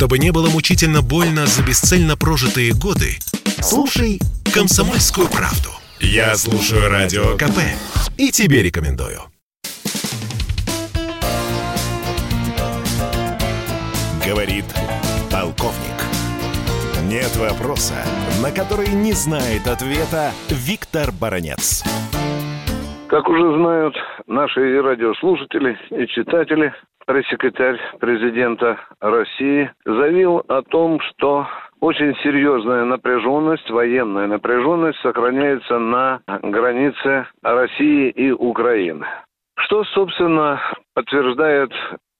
Чтобы не было мучительно больно за бесцельно прожитые годы, слушай «Комсомольскую правду». Я слушаю Радио КП и тебе рекомендую. Говорит полковник. Нет вопроса, на который не знает ответа Виктор Баранец. Как уже знают наши радиослушатели и читатели, пресс-секретарь президента России заявил о том, что очень серьезная напряженность, военная напряженность сохраняется на границе России и Украины. Что, собственно, подтверждает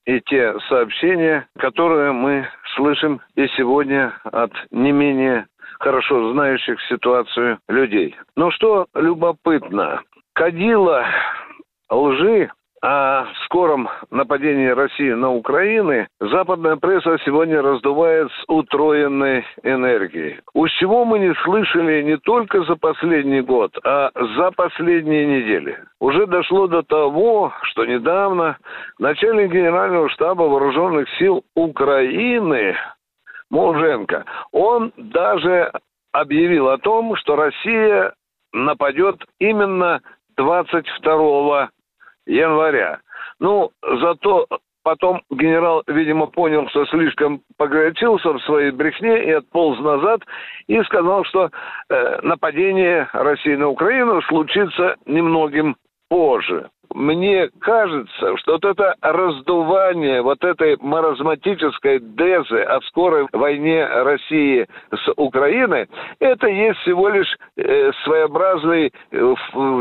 и те сообщения, которые мы слышим и сегодня от не менее хорошо знающих ситуацию людей. Но что любопытно, кадила лжи о скором нападении России на Украину западная пресса сегодня раздувает с утроенной энергией. Уж чего мы не слышали не только за последний год, а за последние недели. Уже дошло до того, что недавно начальник Генерального штаба Вооруженных сил Украины Муженко, он даже объявил о том, что Россия нападет именно 22 января. Ну, зато потом генерал, видимо, понял, что слишком погорячился в своей брехне и отполз назад и сказал, что э, нападение России на Украину случится немногим позже мне кажется, что вот это раздувание вот этой маразматической дезы о скорой войне России с Украиной, это есть всего лишь э, своеобразный э,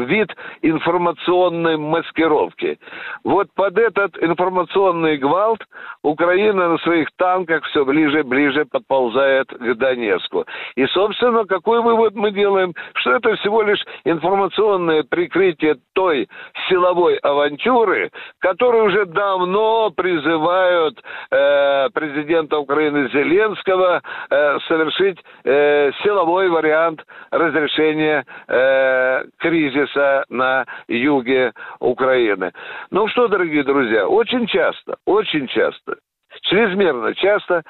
вид информационной маскировки. Вот под этот информационный гвалт Украина на своих танках все ближе и ближе подползает к Донецку. И, собственно, какой вывод мы делаем? Что это всего лишь информационное прикрытие той силовой мировой авантюры, которые уже давно призывают э, президента Украины Зеленского э, совершить э, силовой вариант разрешения э, кризиса на юге Украины. Ну что, дорогие друзья, очень часто, очень часто чрезмерно часто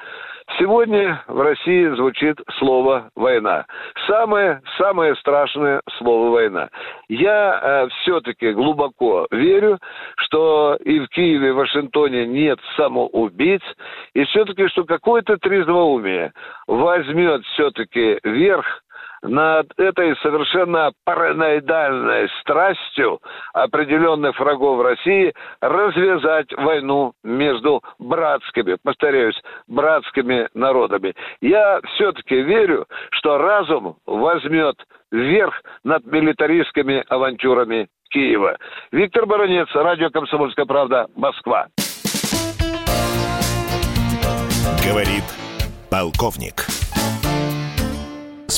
сегодня в России звучит слово «война». Самое, самое страшное слово «война». Я э, все-таки глубоко верю, что и в Киеве, и в Вашингтоне нет самоубийц, и все-таки, что какое-то трезвоумие возьмет все-таки верх над этой совершенно параноидальной страстью определенных врагов России развязать войну между братскими, повторяюсь, братскими народами. Я все-таки верю, что разум возьмет верх над милитаристскими авантюрами Киева. Виктор Баранец, радио «Комсомольская правда», Москва. Говорит полковник